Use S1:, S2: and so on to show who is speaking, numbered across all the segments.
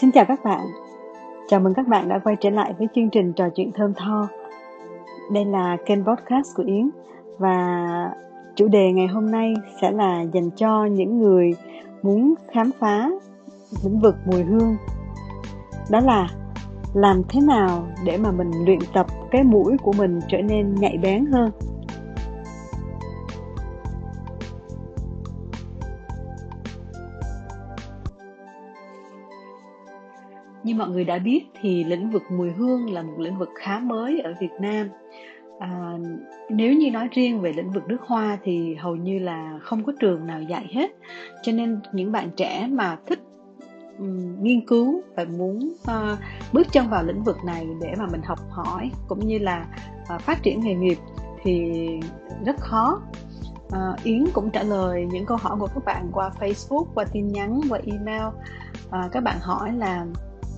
S1: Xin chào các bạn. Chào mừng các bạn đã quay trở lại với chương trình trò chuyện thơm tho. Đây là kênh podcast của Yến và chủ đề ngày hôm nay sẽ là dành cho những người muốn khám phá lĩnh vực mùi hương. Đó là làm thế nào để mà mình luyện tập cái mũi của mình trở nên nhạy bén hơn. Mọi người đã biết thì lĩnh vực mùi hương là một lĩnh vực khá mới ở Việt Nam. À, nếu như nói riêng về lĩnh vực nước hoa thì hầu như là không có trường nào dạy hết. Cho nên những bạn trẻ mà thích um, nghiên cứu và muốn uh, bước chân vào lĩnh vực này để mà mình học hỏi cũng như là uh, phát triển nghề nghiệp thì rất khó. Uh, Yến cũng trả lời những câu hỏi của các bạn qua Facebook, qua tin nhắn, qua email. À, các bạn hỏi là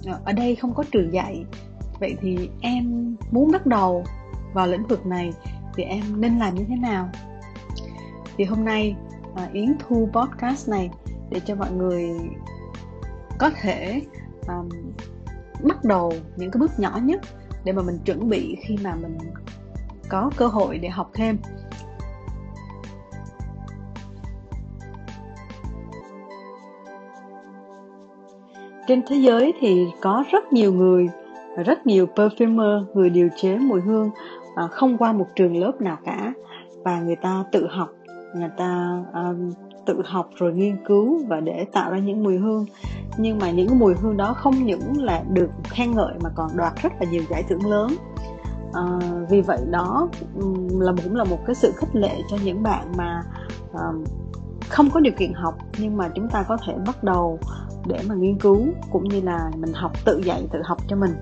S1: Ờ, ở đây không có trường dạy. Vậy thì em muốn bắt đầu vào lĩnh vực này thì em nên làm như thế nào? Thì hôm nay à, yến thu podcast này để cho mọi người có thể um, bắt đầu những cái bước nhỏ nhất để mà mình chuẩn bị khi mà mình có cơ hội để học thêm. Trên thế giới thì có rất nhiều người rất nhiều perfumer người điều chế mùi hương à, không qua một trường lớp nào cả. Và người ta tự học người ta um, tự học rồi nghiên cứu và để tạo ra những mùi hương. Nhưng mà những mùi hương đó không những là được khen ngợi mà còn đoạt rất là nhiều giải thưởng lớn. À, vì vậy đó là cũng là một cái sự khích lệ cho những bạn mà à, không có điều kiện học nhưng mà chúng ta có thể bắt đầu để mà nghiên cứu cũng như là mình học tự dạy tự học cho mình.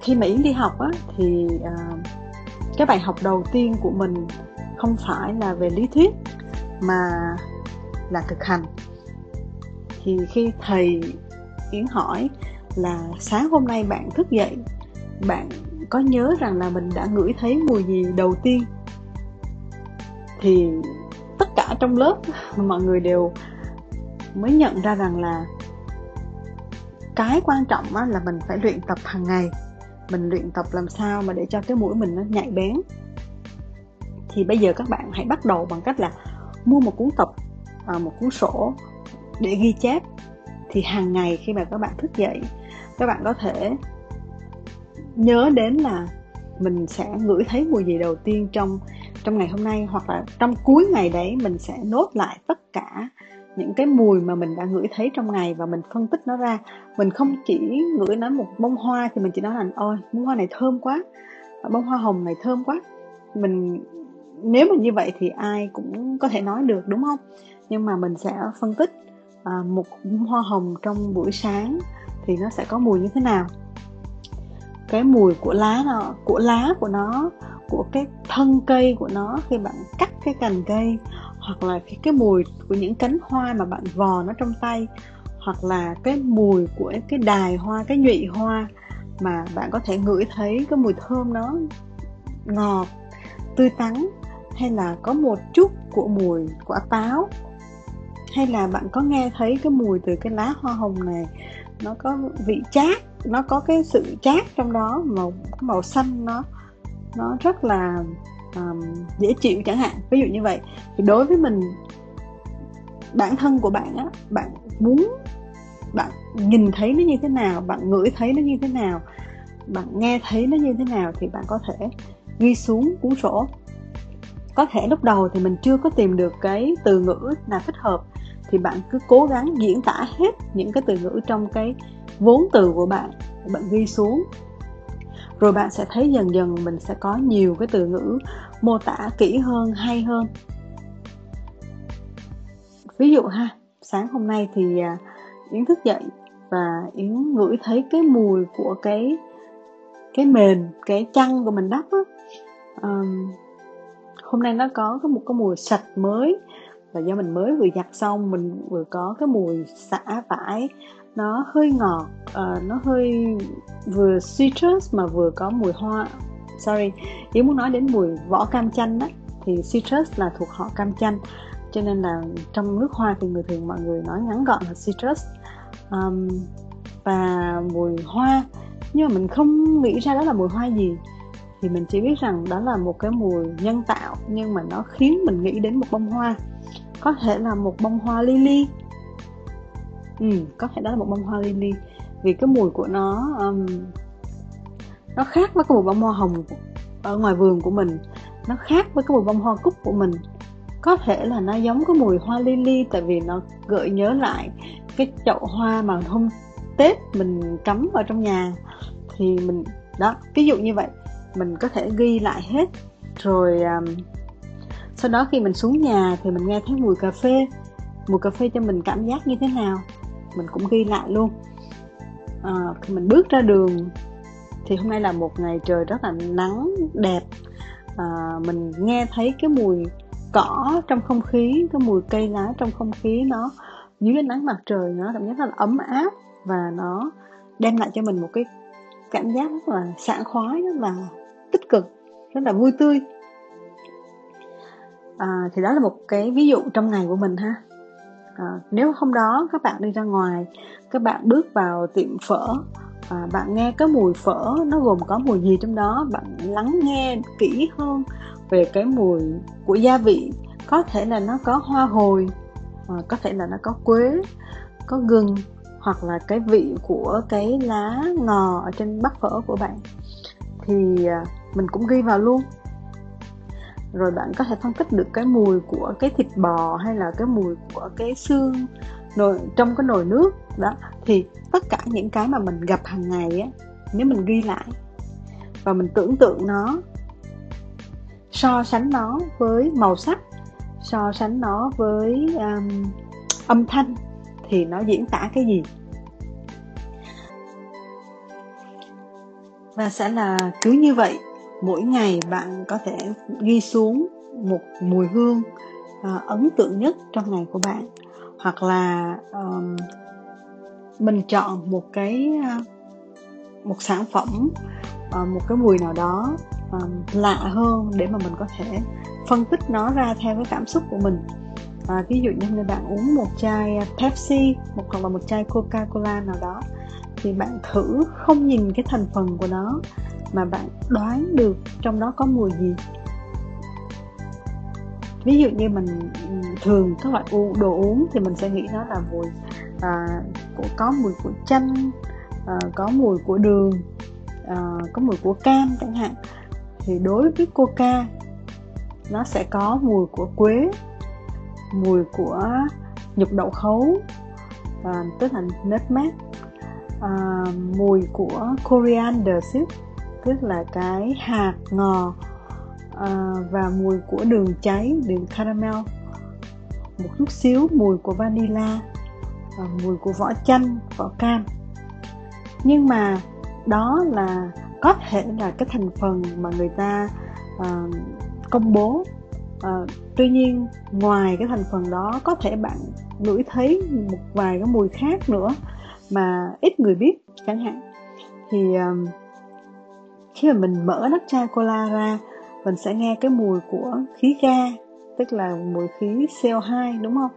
S1: Khi mà yến đi học á thì uh, cái bài học đầu tiên của mình không phải là về lý thuyết mà là thực hành. Thì khi thầy yến hỏi là sáng hôm nay bạn thức dậy bạn có nhớ rằng là mình đã ngửi thấy mùi gì đầu tiên? Thì tất cả trong lớp mọi người đều mới nhận ra rằng là cái quan trọng á, là mình phải luyện tập hàng ngày. Mình luyện tập làm sao mà để cho cái mũi mình nó nhạy bén. Thì bây giờ các bạn hãy bắt đầu bằng cách là mua một cuốn tập à, một cuốn sổ để ghi chép. Thì hàng ngày khi mà các bạn thức dậy các bạn có thể nhớ đến là mình sẽ ngửi thấy mùi gì đầu tiên trong trong ngày hôm nay hoặc là trong cuối ngày đấy mình sẽ nốt lại tất cả những cái mùi mà mình đã ngửi thấy trong ngày và mình phân tích nó ra. Mình không chỉ ngửi nói một bông hoa thì mình chỉ nói là ôi bông hoa này thơm quá à, bông hoa hồng này thơm quá. Mình nếu mà như vậy thì ai cũng có thể nói được đúng không? Nhưng mà mình sẽ phân tích à, một bông hoa hồng trong buổi sáng thì nó sẽ có mùi như thế nào. Cái mùi của lá nó của lá của nó của cái thân cây của nó khi bạn cắt cái cành cây hoặc là cái, cái mùi của những cánh hoa mà bạn vò nó trong tay hoặc là cái mùi của cái đài hoa cái nhụy hoa mà bạn có thể ngửi thấy cái mùi thơm nó ngọt tươi tắn hay là có một chút của mùi quả táo hay là bạn có nghe thấy cái mùi từ cái lá hoa hồng này nó có vị chát nó có cái sự chát trong đó màu màu xanh nó nó rất là um, dễ chịu chẳng hạn. Ví dụ như vậy. Thì đối với mình bản thân của bạn á bạn muốn bạn nhìn thấy nó như thế nào bạn ngửi thấy nó như thế nào bạn nghe thấy nó như thế nào thì bạn có thể ghi xuống cuốn sổ. Có thể lúc đầu thì mình chưa có tìm được cái từ ngữ nào thích hợp thì bạn cứ cố gắng diễn tả hết những cái từ ngữ trong cái vốn từ của bạn bạn ghi xuống rồi bạn sẽ thấy dần dần mình sẽ có nhiều cái từ ngữ mô tả kỹ hơn hay hơn. Ví dụ ha sáng hôm nay thì à, yến thức dậy và yến ngửi thấy cái mùi của cái cái mền cái chăn của mình đắp á um, hôm nay nó có một cái mùi sạch mới và do mình mới vừa giặt xong mình vừa có cái mùi xả vải nó hơi ngọt uh, nó hơi vừa citrus mà vừa có mùi hoa. Sorry nếu muốn nói đến mùi vỏ cam chanh đó thì citrus là thuộc họ cam chanh. Cho nên là trong nước hoa thì người thường mọi người nói ngắn gọn là citrus. Um, và mùi hoa nhưng mà mình không nghĩ ra đó là mùi hoa gì. Thì mình chỉ biết rằng đó là một cái mùi nhân tạo nhưng mà nó khiến mình nghĩ đến một bông hoa. Có thể là một bông hoa lily ừ, có thể đó là một bông hoa lily vì cái mùi của nó um, nó khác với cái mùi bông hoa hồng ở ngoài vườn của mình. Nó khác với cái mùi bông hoa cúc của mình. Có thể là nó giống cái mùi hoa lily tại vì nó gợi nhớ lại cái chậu hoa mà hôm tết mình cắm ở trong nhà. Thì mình đó ví dụ như vậy. Mình có thể ghi lại hết. Rồi um, sau đó khi mình xuống nhà thì mình nghe thấy mùi cà phê. Mùi cà phê cho mình cảm giác như thế nào? Mình cũng ghi lại luôn. À, khi mình bước ra đường thì hôm nay là một ngày trời rất là nắng đẹp. À, mình nghe thấy cái mùi cỏ trong không khí cái mùi cây lá trong không khí nó dưới ánh nắng mặt trời nó cảm giác rất là ấm áp và nó đem lại cho mình một cái cảm giác rất là sảng khoái rất là tích cực rất là vui tươi. À, thì đó là một cái ví dụ trong ngày của mình ha à, nếu hôm đó các bạn đi ra ngoài các bạn bước vào tiệm phở. À, bạn nghe cái mùi phở nó gồm có mùi gì trong đó bạn lắng nghe kỹ hơn về cái mùi của gia vị. Có thể là nó có hoa hồi à, có thể là nó có quế có gừng hoặc là cái vị của cái lá ngò ở trên bát phở của bạn. Thì à, mình cũng ghi vào luôn rồi bạn có thể phân tích được cái mùi của cái thịt bò hay là cái mùi của cái xương nồi trong cái nồi nước. Đó thì tất cả những cái mà mình gặp hàng ngày á nếu mình ghi lại và mình tưởng tượng nó so sánh nó với màu sắc so sánh nó với um, âm thanh thì nó diễn tả cái gì? Và sẽ là cứ như vậy mỗi ngày bạn có thể ghi xuống một mùi hương uh, ấn tượng nhất trong ngày của bạn. Hoặc là um, mình chọn một cái uh, một sản phẩm uh, một cái mùi nào đó um, lạ hơn để mà mình có thể phân tích nó ra theo cái cảm xúc của mình. À, ví dụ như bạn uống một chai Pepsi một hoặc là một chai Coca-Cola nào đó thì bạn thử không nhìn cái thành phần của nó mà bạn đoán được trong đó có mùi gì. Ví dụ như mình thường các loại đồ uống thì mình sẽ nghĩ nó là mùi à, của có mùi của chanh à, có mùi của đường à, có mùi của cam chẳng hạn. Thì đối với coca nó sẽ có mùi của quế mùi của nhục đậu khấu à, tức là nutmeg à, mùi của coriander seed tức là cái hạt ngò à, và mùi của đường cháy đường caramel. Một chút xíu mùi của vanilla và mùi của vỏ chanh vỏ cam. Nhưng mà đó là có thể là cái thành phần mà người ta à, công bố. À, tuy nhiên ngoài cái thành phần đó có thể bạn ngửi thấy một vài cái mùi khác nữa mà ít người biết chẳng hạn. Thì um, khi mà mình mở nắp chai cola ra, mình sẽ nghe cái mùi của khí ga, tức là mùi khí CO2 đúng không?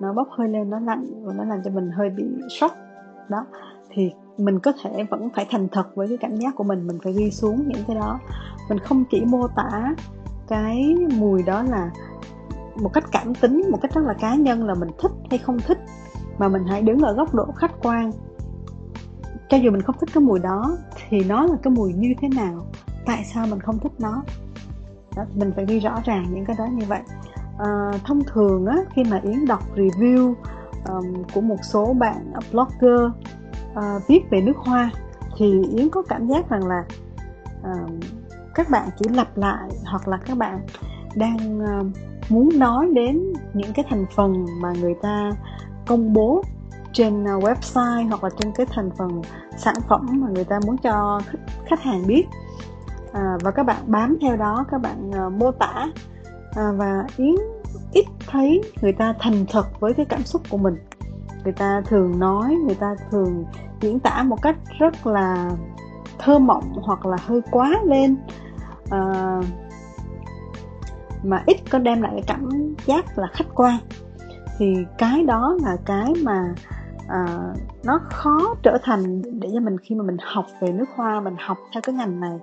S1: Nó bốc hơi lên, nó lạnh, và nó làm cho mình hơi bị sốc. Đó. Thì mình có thể vẫn phải thành thật với cái cảm giác của mình mình phải ghi xuống những cái đó. Mình không chỉ mô tả cái mùi đó là một cách cảm tính, một cách rất là cá nhân là mình thích hay không thích, mà mình hãy đứng ở góc độ khách quan. Cho dù mình không thích cái mùi đó thì nó là cái mùi như thế nào? Tại sao mình không thích nó? Đó, mình phải ghi rõ ràng những cái đó như vậy. À, thông thường á khi mà yến đọc review um, của một số bạn blogger uh, viết về nước hoa thì yến có cảm giác rằng là uh, các bạn chỉ lặp lại hoặc là các bạn đang uh, muốn nói đến những cái thành phần mà người ta công bố trên à, website hoặc là trên cái thành phần sản phẩm mà người ta muốn cho khách hàng biết. À, và các bạn bám theo đó các bạn uh, mô tả à, và yến ít thấy người ta thành thật với cái cảm xúc của mình. Người ta thường nói người ta thường diễn tả một cách rất là thơ mộng hoặc là hơi quá lên à, mà ít có đem lại cái cảm giác là khách quan. Thì cái đó là cái mà à, nó khó trở thành để cho mình khi mà mình học về nước hoa mình học theo cái ngành này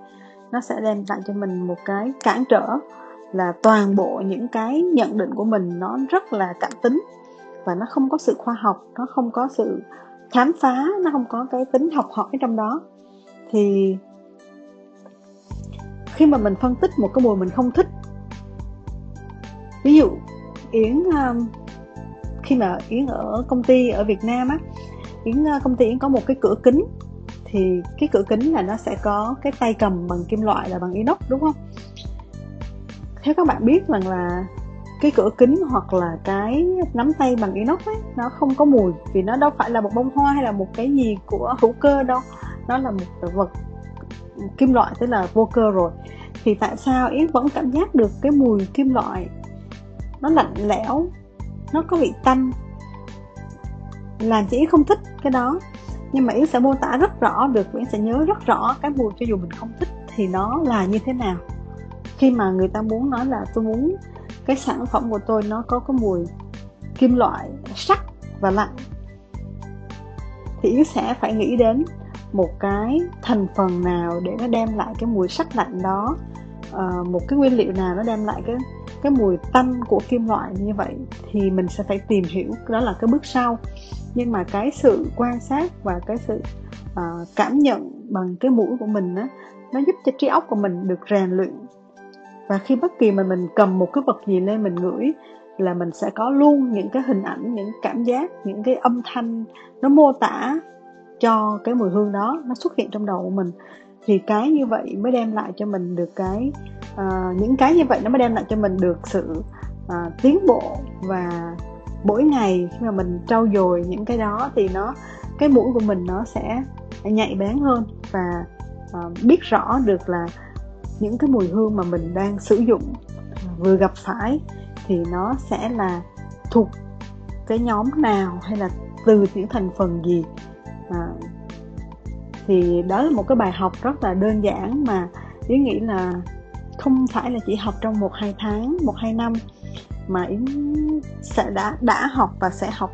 S1: nó sẽ đem lại cho mình một cái cản trở là toàn bộ những cái nhận định của mình nó rất là cảm tính và nó không có sự khoa học nó không có sự khám phá nó không có cái tính học hỏi trong đó. Thì khi mà mình phân tích một cái mùi mình không thích ví dụ yến um, khi mà yến ở công ty ở việt nam á, yến ờ, công ty yến có một cái cửa kính. Thì cái cửa kính là nó sẽ có cái tay cầm bằng kim loại là bằng inox, đúng không? Theo các bạn biết rằng là cái cửa kính hoặc là cái nắm tay bằng inox ấy, nó không có mùi vì nó đâu phải là một bông hoa hay là một cái gì của hữu cơ đâu. Nó là một vật kim loại, tức là vô cơ rồi. Thì tại sao yến vẫn cảm giác được cái mùi kim loại nó lạnh lẽo nó có vị tanh. Làm chị yến không thích cái đó nhưng mà yến sẽ mô tả rất rõ được yến sẽ nhớ rất rõ cái mùi cho dù mình không thích thì nó là như thế nào. Khi mà người ta muốn nói là tôi muốn cái sản phẩm của tôi nó có cái mùi kim loại sắc và lạnh thì yến sẽ phải nghĩ đến một cái thành phần nào để nó đem lại cái mùi sắc lạnh đó. À, một cái nguyên liệu nào nó đem lại cái cái mùi tanh của kim loại như vậy thì mình sẽ phải tìm hiểu đó là cái bước sau. Nhưng mà cái sự quan sát và cái sự uh, cảm nhận bằng cái mũi của mình á nó giúp cho trí óc của mình được rèn luyện. Và khi bất kỳ mà mình cầm một cái vật gì lên mình ngửi là mình sẽ có luôn những cái hình ảnh những cảm giác những cái âm thanh nó mô tả cho cái mùi hương đó nó xuất hiện trong đầu của mình thì cái như vậy mới đem lại cho mình được cái uh, những cái như vậy nó mới đem lại cho mình được sự uh, tiến bộ và mỗi ngày khi mà mình trau dồi những cái đó thì nó cái mũi của mình nó sẽ nhạy bén hơn và uh, biết rõ được là những cái mùi hương mà mình đang sử dụng vừa gặp phải thì nó sẽ là thuộc cái nhóm nào hay là từ những thành phần gì. À, thì đó là một cái bài học rất là đơn giản mà yến nghĩ là không phải là chỉ học trong một hai tháng một hai năm mà yến sẽ đã đã học và sẽ học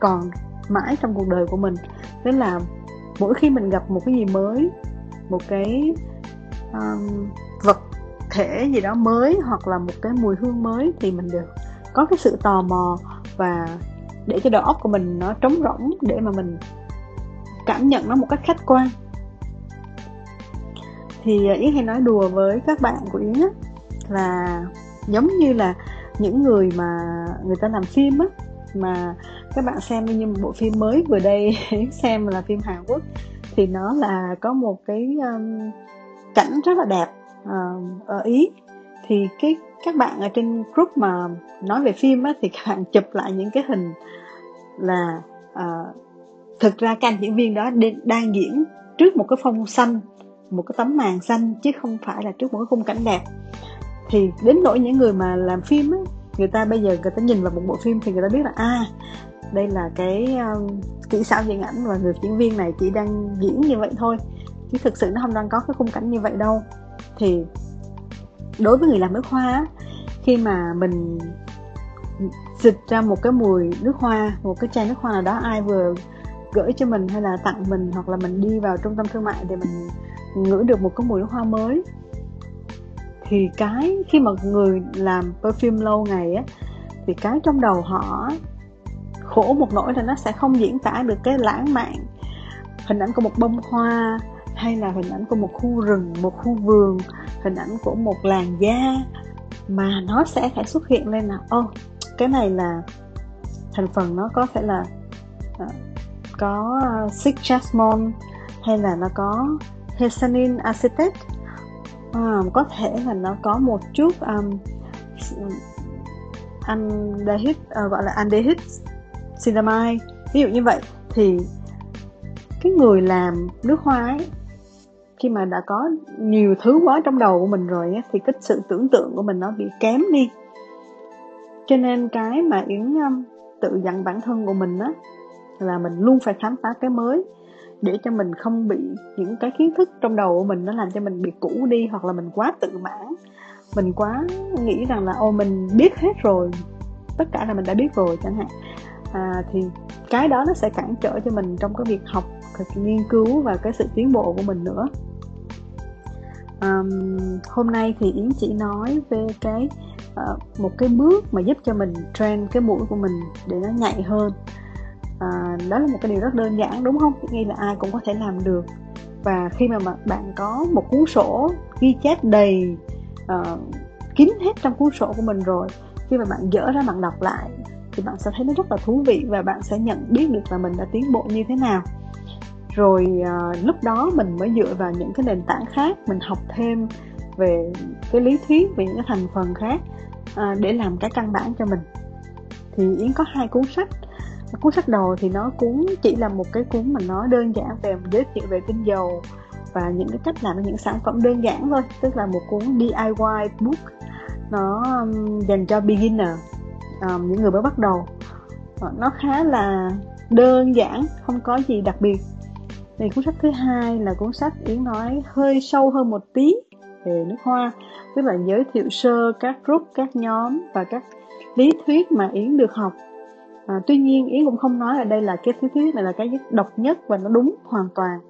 S1: còn mãi trong cuộc đời của mình. Tức là mỗi khi mình gặp một cái gì mới một cái um, vật thể gì đó mới hoặc là một cái mùi hương mới thì mình được có cái sự tò mò và để cho đầu óc của mình nó trống rỗng để mà mình cảm nhận nó một cách khách quan. Thì ờ, yến hay nói đùa với các bạn của yến á là giống như là những người mà người ta làm phim á mà các bạn xem như một bộ phim mới vừa đây xem là phim Hàn Quốc thì nó là có một cái um, cảnh rất là đẹp uh, ở Ý. Thì cái các bạn ở trên group mà nói về phim á thì các bạn chụp lại những cái hình là uh, thực ra các anh diễn viên đó đang diễn trước một cái phong xanh một cái tấm màn xanh chứ không phải là trước một cái khung cảnh đẹp. Thì đến nỗi những người mà làm phim á người ta bây giờ người ta nhìn vào một bộ phim thì người ta biết là a à, đây là cái uh, kỹ xảo điện ảnh và người diễn viên này chỉ đang diễn như vậy thôi. Chứ thực sự nó không đang có cái khung cảnh như vậy đâu. Thì đối với người làm nước hoa khi mà mình xịt ra một cái mùi nước hoa một cái chai nước hoa nào đó ai vừa gửi cho mình hay là tặng mình hoặc là mình đi vào trung tâm thương mại để mình ngửi được một cái mùi hoa mới. Thì cái khi mà người làm perfume lâu ngày á thì cái trong đầu họ khổ một nỗi là nó sẽ không diễn tả được cái lãng mạn hình ảnh của một bông hoa hay là hình ảnh của một khu rừng một khu vườn hình ảnh của một làn da mà nó sẽ phải xuất hiện lên là ô oh, cái này là thành phần nó có thể là à, có uh, hay là nó có hexanin acetate à, có thể là nó có một chút um, aldehyde uh, gọi là aldehyde cinamide ví dụ như vậy thì cái người làm nước hoa ấy, khi mà đã có nhiều thứ quá trong đầu của mình rồi ấy, thì cái sự tưởng tượng của mình nó bị kém đi. Cho nên cái mà yến um, tự dặn bản thân của mình á là mình luôn phải khám phá cái mới để cho mình không bị những cái kiến thức trong đầu của mình nó làm cho mình bị cũ đi hoặc là mình quá tự mãn. Mình quá nghĩ rằng là ô mình biết hết rồi tất cả là mình đã biết rồi chẳng hạn. À, thì cái đó nó sẽ cản trở cho mình trong cái việc học cái nghiên cứu và cái sự tiến bộ của mình nữa. Um, hôm nay thì yến chỉ nói về cái uh, một cái bước mà giúp cho mình train cái mũi của mình để nó nhạy hơn à, đó là một cái điều rất đơn giản đúng không? Nghĩ là ai cũng có thể làm được. Và khi mà bạn có một cuốn sổ ghi chép đầy uh, kín hết trong cuốn sổ của mình rồi khi mà bạn dỡ ra bạn đọc lại thì bạn sẽ thấy nó rất là thú vị và bạn sẽ nhận biết được là mình đã tiến bộ như thế nào. Rồi uh, lúc đó mình mới dựa vào những cái nền tảng khác mình học thêm về cái lý thuyết về những cái thành phần khác uh, để làm cái căn bản cho mình. Thì yến có hai cuốn sách cuốn sách đầu thì nó cũng chỉ là một cái cuốn mà nó đơn giản về giới thiệu về tinh dầu và những cái cách làm những sản phẩm đơn giản thôi tức là một cuốn DIY book. Nó um, dành cho beginner um, những người mới bắt đầu. Ờ, nó khá là đơn giản không có gì đặc biệt. Thì cuốn sách thứ hai là cuốn sách yến nói hơi sâu hơn một tí về nước hoa tức là giới thiệu sơ các group các nhóm và các lý thuyết mà yến được học à, tuy nhiên yến cũng không nói ở đây là cái lý thuyết này là cái độc nhất và nó đúng hoàn toàn.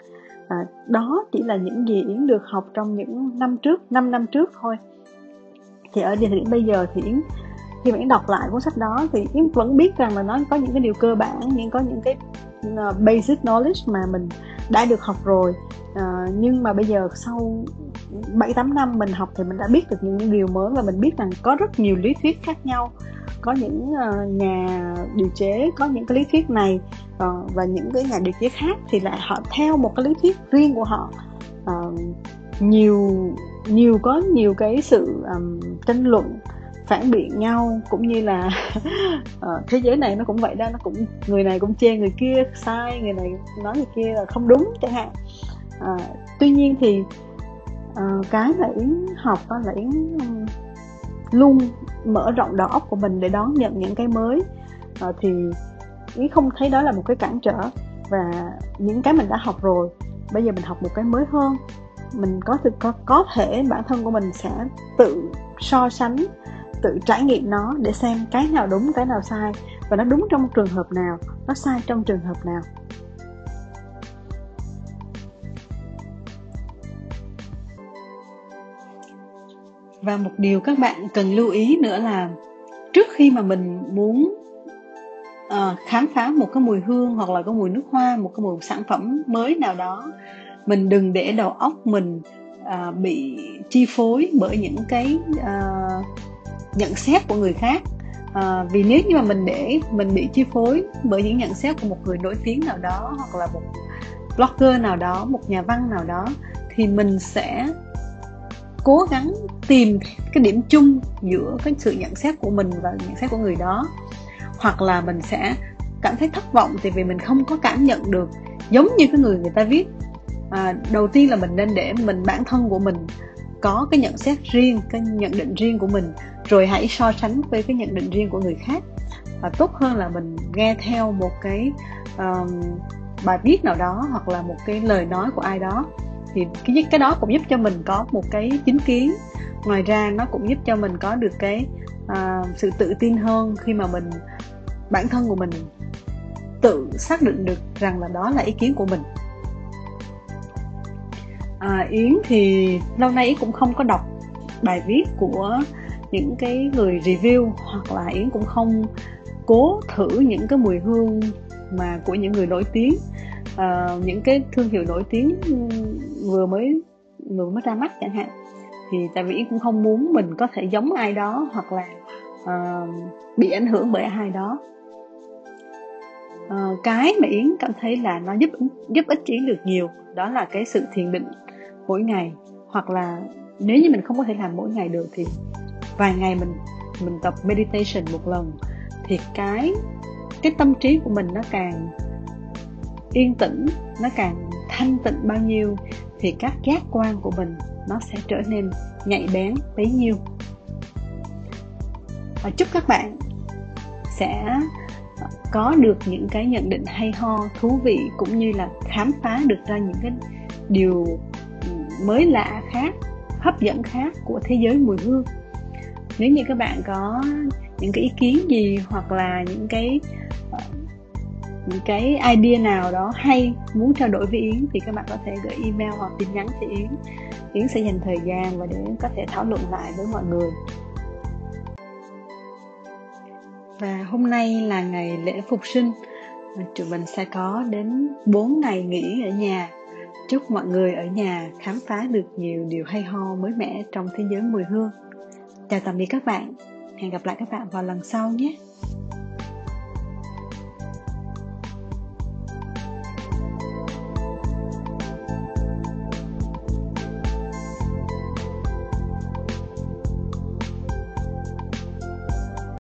S1: À, đó chỉ là những gì yến được học trong những năm trước 5 năm trước thôi. Thì ở địa điểm bây giờ thì yến khi mà yến đọc lại cuốn sách đó thì yến vẫn biết rằng là nó có những cái điều cơ bản những có những cái ờ, basic knowledge mà mình đã được học rồi. À, nhưng mà bây giờ sau bảy tám năm mình học thì mình đã biết được những điều mới và mình biết rằng có rất nhiều lý thuyết khác nhau. Có những uh, nhà điều chế có những cái lý thuyết này uh, và những cái nhà điều chế khác thì lại họ theo một cái lý thuyết riêng của họ. Uh, nhiều nhiều có nhiều cái sự um, tranh luận phản biện nhau cũng như là uh, thế giới này nó cũng vậy đó nó cũng người này cũng chê người kia sai người này nói người kia là không đúng chẳng hạn. Uh, tuy nhiên thì uh, cái mà yến học đó là yến luôn mở rộng đầu óc của mình để đón nhận những cái mới. Uh, thì yến không thấy đó là một cái cản trở và những cái mình đã học rồi bây giờ mình học một cái mới hơn mình có thực có có thể bản thân của mình sẽ tự so sánh tự trải nghiệm nó để xem cái nào đúng cái nào sai và nó đúng trong trường hợp nào nó sai trong trường hợp nào. Và một điều các bạn cần lưu ý nữa là trước khi mà mình muốn uh, khám phá một cái mùi hương hoặc là cái mùi nước hoa một cái mùi sản phẩm mới nào đó mình đừng để đầu óc mình uh, bị chi phối bởi những cái uh, nhận xét của người khác. À, vì nếu như mà mình để mình bị chi phối bởi những nhận xét của một người nổi tiếng nào đó hoặc là một blogger nào đó một nhà văn nào đó thì mình sẽ cố gắng tìm cái điểm chung giữa cái sự nhận xét của mình và nhận xét của người đó. Hoặc là mình sẽ cảm thấy thất vọng thì vì mình không có cảm nhận được giống như cái người người ta viết. À, đầu tiên là mình nên để mình bản thân của mình có cái nhận xét riêng cái nhận định riêng của mình rồi hãy so sánh với cái nhận định riêng của người khác. Và tốt hơn là mình nghe theo một cái um, bài viết nào đó hoặc là một cái lời nói của ai đó. Thì cái cái đó cũng giúp cho mình có một cái chính kiến ngoài ra nó cũng giúp cho mình có được cái uh, sự tự tin hơn khi mà mình bản thân của mình tự xác định được rằng là đó là ý kiến của mình. À, yến thì lâu nay yến cũng không có đọc bài viết của những cái người review hoặc là yến cũng không cố thử những cái mùi hương mà của những người nổi tiếng. À, những cái thương hiệu nổi tiếng ừ, vừa mới vừa mới ra mắt chẳng hạn thì tại vì yến cũng không muốn mình có thể giống ai đó hoặc là uh, bị ảnh hưởng bởi ai đó. Uh, cái mà yến cảm thấy là nó giúp giúp ích yến được nhiều đó là cái sự thiền định mỗi ngày. Hoặc là nếu như mình không có thể làm mỗi ngày được thì vài ngày mình mình tập meditation một lần thì cái cái tâm trí của mình nó càng yên tĩnh nó càng thanh tịnh bao nhiêu thì các giác quan của mình nó sẽ trở nên nhạy bén, bấy nhiêu. Và chúc các bạn sẽ ờ, có được những cái nhận định hay ho, thú vị cũng như là khám phá được ra những cái điều mới lạ khác, hấp dẫn khác của thế giới mùi hương. Nếu như các bạn có những cái ý kiến gì hoặc là những cái ờ, những cái idea nào đó hay muốn trao đổi với Yến thì các bạn có thể gửi email hoặc tin nhắn cho Yến. Yến sẽ dành thời gian và để có thể thảo luận lại với mọi người. Và hôm nay là ngày lễ phục sinh. Tụi mình sẽ có đến 4 ngày nghỉ ở nhà. Chúc mọi người ở nhà khám phá được nhiều điều hay ho mới mẻ trong thế giới mùi hương. Chào tạm biệt các bạn. Hẹn gặp lại các bạn vào lần sau nhé.